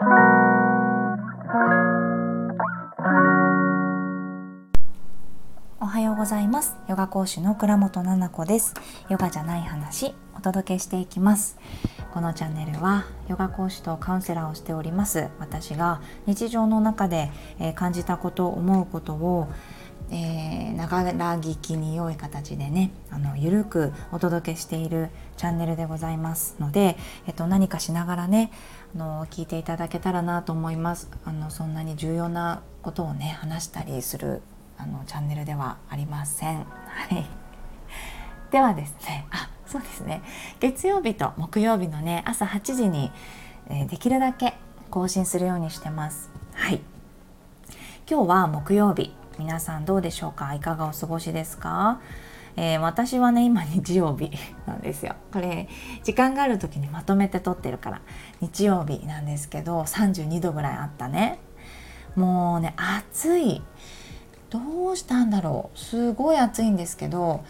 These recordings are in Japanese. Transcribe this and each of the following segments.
おはようございます。ヨガ講師の倉本々子です。ヨガじゃない話お届けしていきます。このチャンネルはヨガ講師とカウンセラーをしております。私が日常の中で、え感じたこと思うことをえー、ながら聞きに良い形でねあのゆるくお届けしているチャンネルでございますので、えっと、何かしながらねあの聞いていただけたらなと思います。あのそんなに重要なことをね話したりするあのチャンネルではありません。はい、ではですねあそうですね。月曜日と木曜日のね朝8時に、え、できるだけ更新するようにしてます。はい。今日は木曜日。皆さんどうでしょうか？いかがお過ごしですか、えー、私はね今日曜日なんですよ。これ時間がある時にまとめて撮ってるから日曜日なんですけど32度ぐらいあったね。もうね暑い。どうしたんだろう。すごい暑いんですけど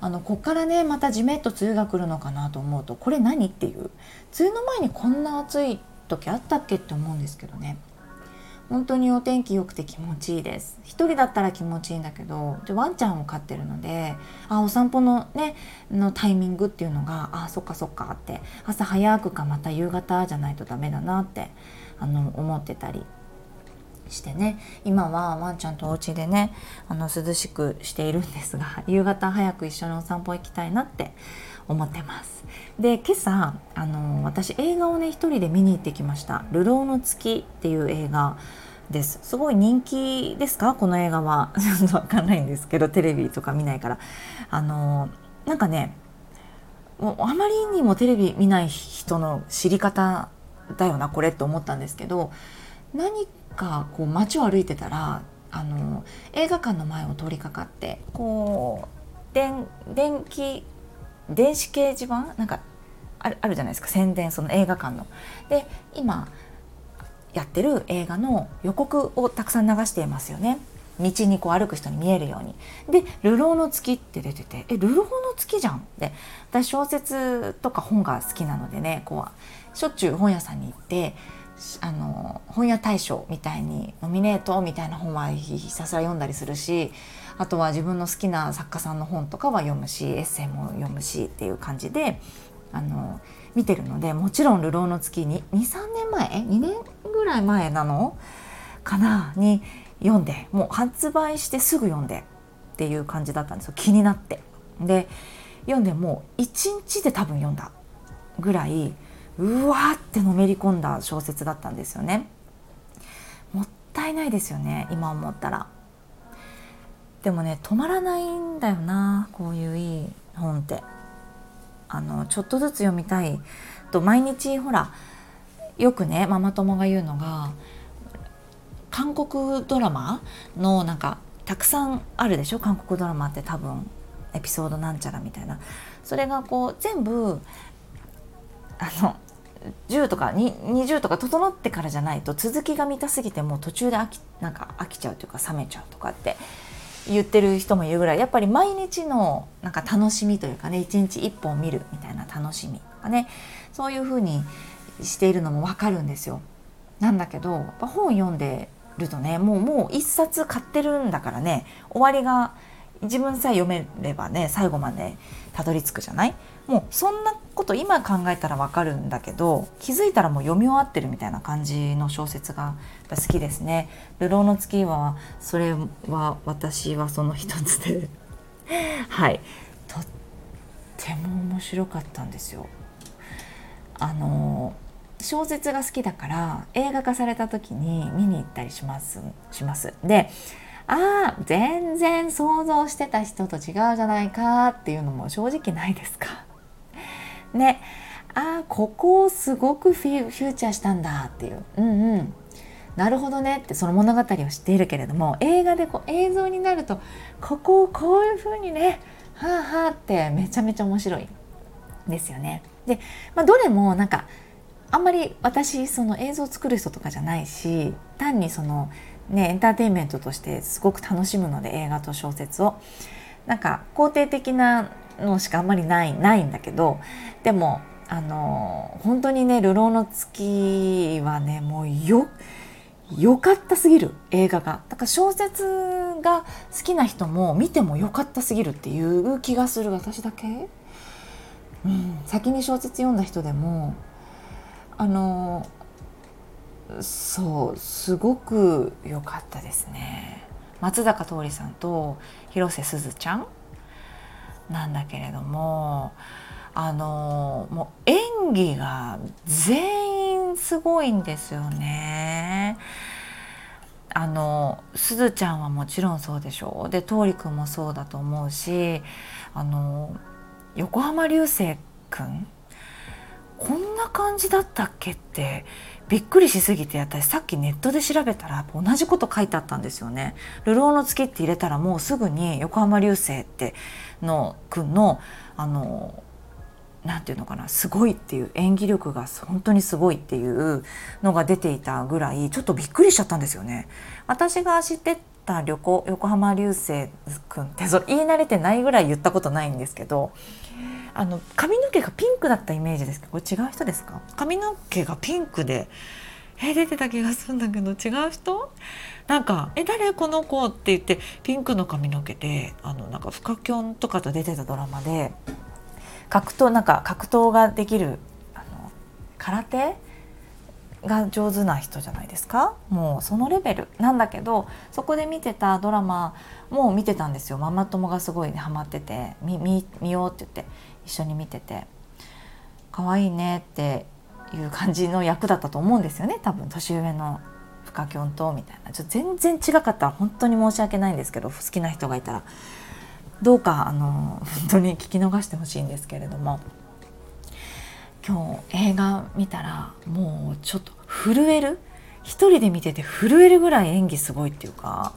あのこっからねまたじめっと梅雨が来るのかなと思うとこれ何っていう？梅雨の前にこんな暑い時あったっけって思うんですけどね。本当にお天気良くて気持ちいいです。一人だったら気持ちいいんだけどでワンちゃんを飼ってるのであお散歩のねのタイミングっていうのがあそっかそっかって朝早くかまた夕方じゃないとダメだなってあの思ってたりしてね今はワンちゃんとお家でねあの涼しくしているんですが 夕方早く一緒にお散歩行きたいなって思ってます。で今朝あの私映画をね一人で見に行ってきました「流浪の月」っていう映画です。すごい人気ですか？この映画は。ちょっとわかんないんですけどテレビとか見ないから。あのなんかねもうあまりにもテレビ見ない人の知り方だよなこれって思ったんですけど何かこう街を歩いてたらあの映画館の前を通りかかってこう電電気電子掲示板？なんかあるあるじゃないですか宣伝その映画館の。で今やってる映画の予告をたくさん流していますよね。道にこう歩く人に見えるように。で「流浪の月」って出てて「え流浪の月じゃん」って私小説とか本が好きなのでねこうしょっちゅう本屋さんに行ってあの本屋大賞みたいにノミネートみたいな本はひたすら読んだりするしあとは自分の好きな作家さんの本とかは読むしエッセイも読むしっていう感じであの見てるのでもちろん「流浪の月に」23年前2年ぐらい前なの？かな？に読んでもう発売してすぐ読んでっていう感じだったんですよ。気になって。で読んでもう1日で多分読んだぐらいうわーってのめり込んだ小説だったんですよね。もったいないですよね今思ったら。でもね止まらないんだよなこういういい本って。あのちょっとずつ読みたいと毎日ほらよくねママ友が言うのが韓国ドラマのなんかたくさんあるでしょ？韓国ドラマって多分エピソードなんちゃらみたいなそれがこう全部あの10とか20とか整ってからじゃないと続きが見たすぎてもう途中で飽きなんか飽きちゃうというか冷めちゃうとかって言ってる人もいるぐらいやっぱり毎日のなんか楽しみというかね一日一本見るみたいな楽しみとかねそういうふうにしているのも分かるんですよ。なんだけど本読んでるとねもうもう一冊買ってるんだからね終わりが自分さえ読めればね最後までたどり着くじゃない？もうそんなこと今考えたらわかるんだけど気づいたらもう読み終わってるみたいな感じの小説が好きですね。流浪の月はそれは私はその一つで はいとっても面白かったんですよ。あの小説が好きだから映画化された時に見に行ったりしますします。でああ全然想像してた人と違うじゃないかっていうのも正直ないですか。ね。ああここをすごくフィフューチャーしたんだっていう。うんうん。なるほどね。ってその物語を知っているけれども映画でこう映像になるとここをこういう風にねはあはあってめちゃめちゃ面白い。ですよね。で、まあ、どれもなんかあんまり私その映像を作る人とかじゃないし単にそのねエンターテインメントとしてすごく楽しむので映画と小説を。なんか肯定的なのしかあんまりないないんだけどでもあの本当にね「流浪の月」はねもうよ良かったすぎる映画が。だから小説が好きな人も見ても良かったすぎるっていう気がする私だけ、うん、先に小説読んだ人でもあのそうすごく良かったですね。松坂桃李さんと広瀬すずちゃんなんだけれどもあのもう演技が全員すごいんですよね。あのすずちゃんはもちろんそうでしょうで桃李くんもそうだと思うしあの横浜流星くんこんな感じだったっけってびっくりしすぎて私さっきネットで調べたら同じこと書いてあったんですよね。流浪の月って入れたらもうすぐに横浜流星ってのくんのあのなんていうのかなすごいっていう演技力が本当にすごいっていうのが出ていたぐらいちょっとびっくりしちゃったんですよね。私が知ってた旅行横浜流星君ってそれ言い慣れてないぐらい言ったことないんですけどあの髪の毛がピンクだったイメージですけどこれ違う人ですか？髪の毛がピンクでえ出てた気がするんだけど違う人？なんか「え誰？この子?」って言ってピンクの髪の毛であのなんかフカキョンとかと出てたドラマで格闘なんか格闘ができるあの空手？が上手な人じゃないですか？もうそのレベル。なんだけどそこで見てたドラマも見てたんですよ。ママ友がすごい、ね、ハマってて。見見ようって言って。一緒に見てて。可愛いねっていう感じの役だったと思うんですよね。多分。年上のフカキョンとみたいな。ちょっと全然違かった。ら本当に申し訳ないんですけど好きな人がいたら。どうかあの本当に聞き逃してほしいんですけれども。今日映画見たらもうちょっと震える？一人で見てて震えるぐらい演技すごいっていうか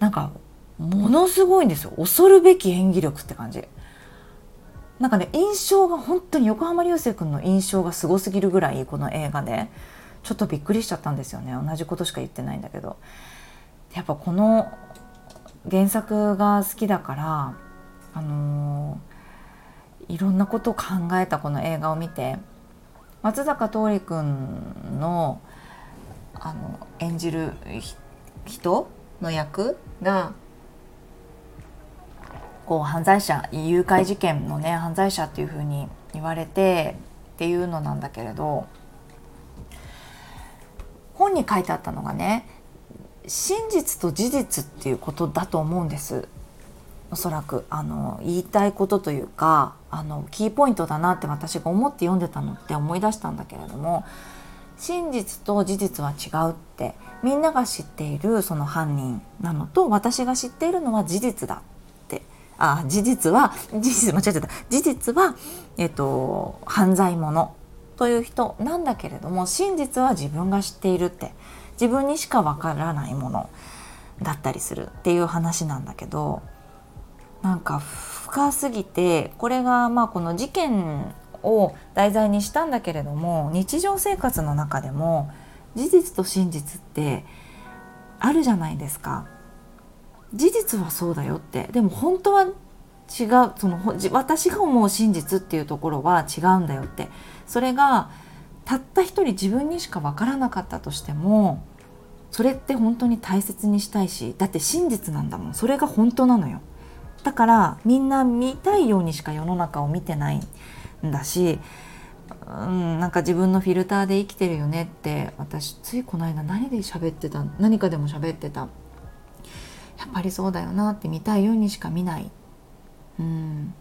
なんかものすごいんですよ。恐るべき演技力って感じ。なんかね印象が本当に横浜流星君の印象がすごすぎるぐらいこの映画でちょっとびっくりしちゃったんですよね。同じことしか言ってないんだけど。やっぱこの原作が好きだからあのー、いろんなことを考えたこの映画を見て松坂桃李君のあの演じる人の役がこう犯罪者誘拐事件のね犯罪者っていうふうに言われてっていうのなんだけれど本に書いてあったのがね真実と事実っていうことだと思うんです。おそらくあの言いたいことというかあのキーポイントだなって私が思って読んでたのって思い出したんだけれども真実と事実は違うってみんなが知っているその犯人なのと私が知っているのは事実だって。あ事実は事実間違えた。事実は、えっと、犯罪者という人なんだけれども真実は自分が知っているって。自分にしかわからないものだったりするっていう話なんだけどなんか深すぎてこれがまあこの事件を題材にしたんだけれども日常生活の中でも事実と真実ってあるじゃないですか。事実はそうだよって。でも本当は違うその私が思う真実っていうところは違うんだよって。それがたった一人自分にしか分からなかったとしてもそれって本当に大切にしたいしだって真実なんだもん。それが本当なのよ。だからみんな見たいようにしか世の中を見てないんだし、うん、なんか自分のフィルターで生きてるよねって私ついこの間何で喋ってた何かでも喋ってた。やっぱりそうだよなって見たいようにしか見ない。うん、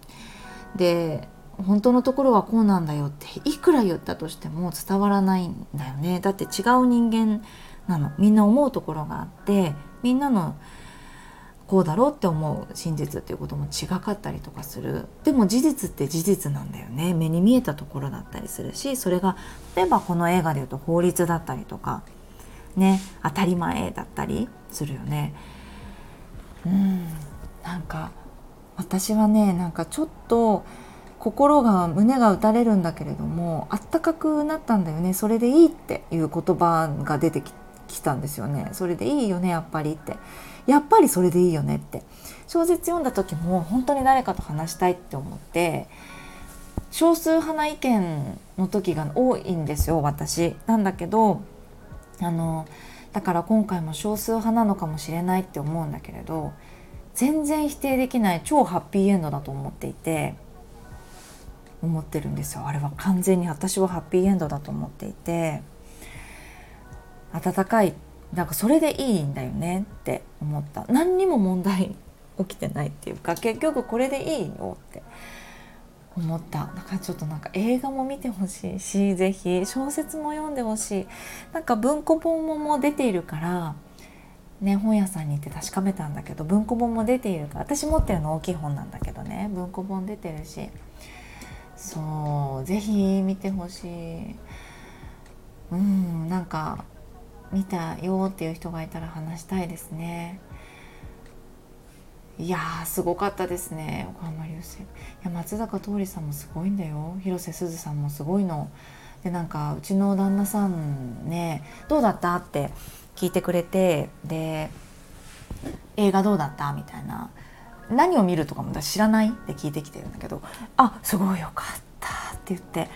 で本当のところはこうなんだよっていくら言ったとしても伝わらないんだよね。だって違う人間なの。みんな思うところがあってみんなのこうだろうって思う真実っていうことも違かったりとかする。でも事実って事実なんだよね。目に見えたところだったりするしそれが例えばこの映画でいうと法律だったりとかね当たり前だったりするよね。うん。なんか私はねなんかちょっと心が胸が打たれるんだけれどもあったかくなったんだよね。それでいいっていう言葉が出てきたんですよね。それでいいよねやっぱりって。やっぱりそれでいいよねって小説読んだ時も本当に誰かと話したいって思って少数派な意見の時が多いんですよ私。なんだけどあのだから今回も少数派なのかもしれないって思うんだけれど全然否定できない超ハッピーエンドだと思っていて思ってるんですよあれは完全に私はハッピーエンドだと思っていて温かいなんかそれでいいんだよねって思った。何にも問題起きてないっていうか結局これでいいよって思った。だからちょっとなんか映画も見てほしいし是非小説も読んでほしい。なんか文庫本もも出ているからね本屋さんに行って確かめたんだけど文庫本も出ているから私持ってるの大きい本なんだけどね。文庫本出てるし。そう是非見てほしい。うんなんか見たよっていう人がいたら話したいですね。いやすごかったですね横浜流星。いや松坂桃李さんもすごいんだよ。広瀬すずさんもすごいの。でなんかうちの旦那さんねどうだったって聞いてくれてで映画どうだった？みたいな。何を見るとかも私知らない？って聞いてきてるんだけどあすごいよかったって言って。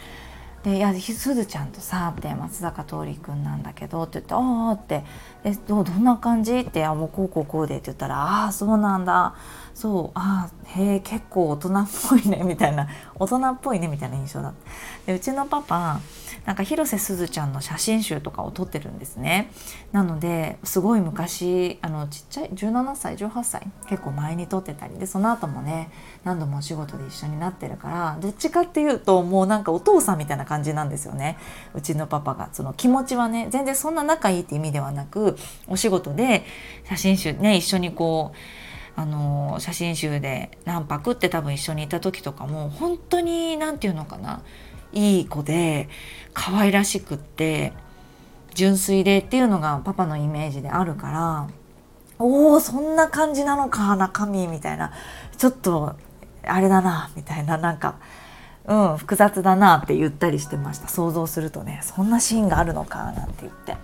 で「いやすずちゃんとさ」って松坂桃李君なんだけどって言って「ああ」って「えどうどんな感じ?」って「あもうこうこうこうで」って言ったら「ああそうなんだそうああへえ結構大人っぽいね」みたいな大人っぽいねみたいな印象だった。でうちのパパなんか広瀬すずちゃんの写真集とかを撮ってるんですねなのですごい昔あのちっちゃい17歳18歳結構前に撮ってたりでその後もね何度もお仕事で一緒になってるからどっちかっていうともうなんかお父さんみたいな感じ感じなんですよね。うちのパパが。その気持ちはね全然そんな仲いいって意味ではなくお仕事で写真集ね一緒にこうあの写真集で何泊って多分一緒にいた時とかも本当に何て言うのかないい子で可愛らしくって純粋でっていうのがパパのイメージであるからおおそんな感じなのか中身みたいな。ちょっとあれだなみたいななんかうん複雑だなって言ったりしてました。想像するとねそんなシーンがあるのかなんて言って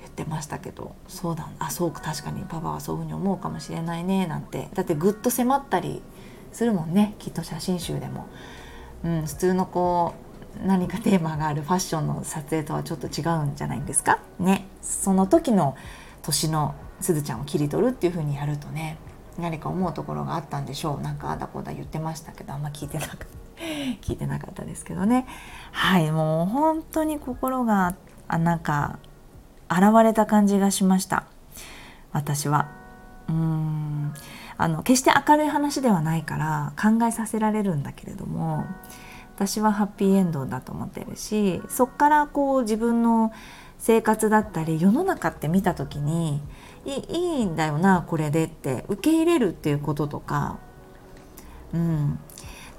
言ってましたけど。そうだあそう確かに。パパはそういうふうに思うかもしれないね。なんて。だってぐっと迫ったりするもんね。きっと写真集でも。うん、普通のこう何かテーマがあるファッションの撮影とはちょっと違うんじゃないんですか？ね。その時の年のすずちゃんを切り取るっていう風にやるとね何か思うところがあったんでしょう。なんかあだこだ言ってましたけどあんま聞いてなかった。聞いてなかったですけどね。はいもう本当に心があなんか現れた感じがしました。私は。うん。あの決して明るい話ではないから考えさせられるんだけれども私はハッピーエンドだと思ってるしそっからこう自分の生活だったり世の中って見た時にいいんだよなこれでって受け入れるっていうこととかうん。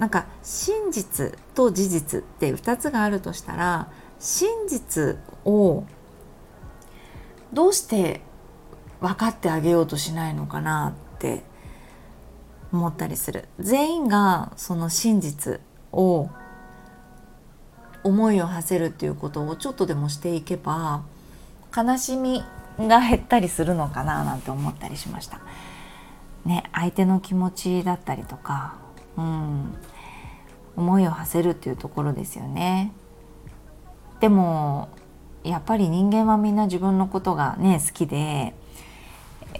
なんか真実と事実って2つがあるとしたら真実をどうして分かってあげようとしないのかなって思ったりする全員がその真実を思いを馳せるっていうことをちょっとでもしていけば悲しみが減ったりするのかななんて思ったりしました。ね、相手の気持ちだったりとか、うん、思いを馳せるっていうところですよね。でもやっぱり人間はみんな自分のことがね好きで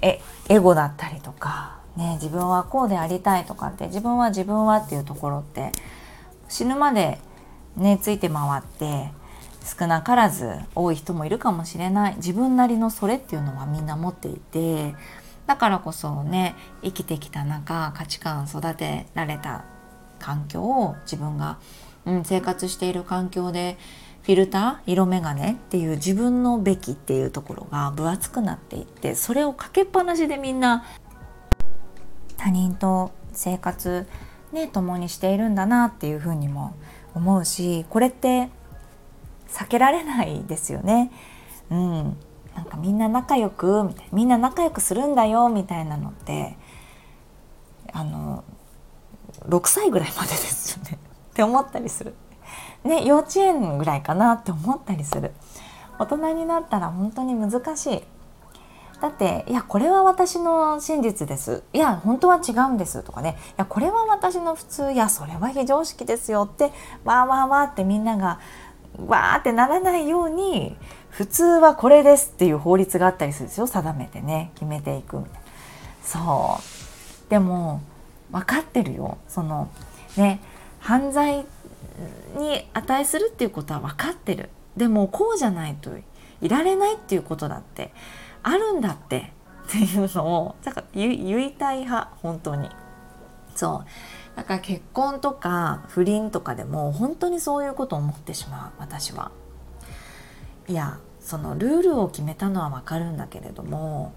えエゴだったりとか、ね、自分はこうでありたいとかって自分は自分はっていうところって死ぬまでねついて回って少なからず多い人もいるかもしれない自分なりのそれっていうのはみんな持っていてだからこそね生きてきた中価値観育てられた環境を自分が、うん、生活している環境でフィルター色眼鏡っていう自分のべきっていうところが分厚くなっていってそれをかけっぱなしでみんな他人と生活ね共にしているんだなっていうふうにも思うしこれって避けられないですよね。うん、なんかみんな仲良くみたいなみんな仲良くするんだよみたいなのってあの6歳ぐらいまでですよね。って思ったりする。ね幼稚園ぐらいかなって思ったりする。大人になったら本当に難しい。だっていやこれは私の真実です。いや本当は違うんですとかね。いやこれは私の普通。いやそれは非常識ですよってわーわーわーってみんながわーってならないように普通はこれですっていう法律があったりするんですよ。定めてね決めていくみたいな。そう。でも分かってるよ。そのね犯罪に値するっていうことは分かってる。でもこうじゃないといられないっていうことだってあるんだって。っていうのをだから言いたい派本当に。そう。だから結婚とか不倫とかでも本当にそういうことを思ってしまう私は。いやそのルールを決めたのは分かるんだけれども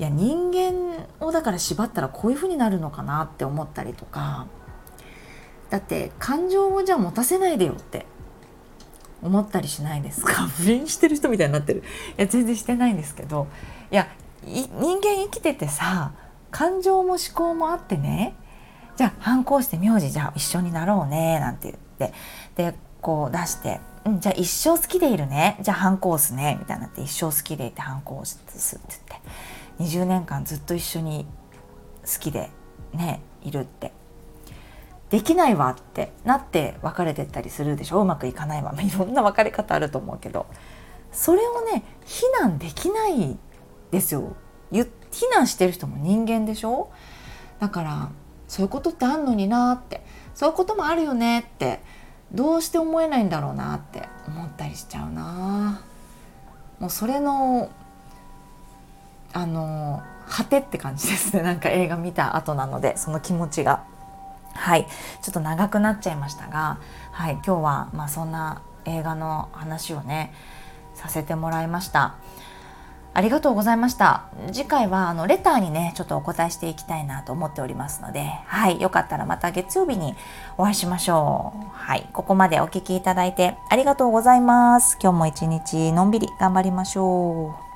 いや人間をだから縛ったらこういうふうになるのかなって思ったりとか。だって感情をじゃあ持たせないでよって思ったりしないですか？不倫してる人みたいになってる。いや全然してないんですけど。いや人間生きててさ感情も思考もあってね。じゃあ反抗して名字じゃあ一緒になろうねなんて言って。でこう出して「うん、じゃあ一生好きでいるね。じゃあ反抗すね」みたいになって「一生好きでいて反抗す」って言って。20年間ずっと一緒に好きでねいるって。できないわってなって別れてったりするでしょ？うまくいかないわ、まあ、いろんな別れ方あると思うけど。それをね非難できないですよ。非難してる人も人間でしょ？だからそういうことってあんのになって。そういうこともあるよねって。どうして思えないんだろうなって思ったりしちゃうな。もうそれのあの果てって感じですね。なんか映画見た後なのでその気持ちが。はい。ちょっと長くなっちゃいましたが、はい、今日はまあそんな映画の話をねさせてもらいました。ありがとうございました。次回はあのレターにねちょっとお答えしていきたいなと思っておりますのではい。よかったらまた月曜日にお会いしましょう。はい。ここまでお聴きいただいてありがとうございます。今日も一日のんびり頑張りましょう。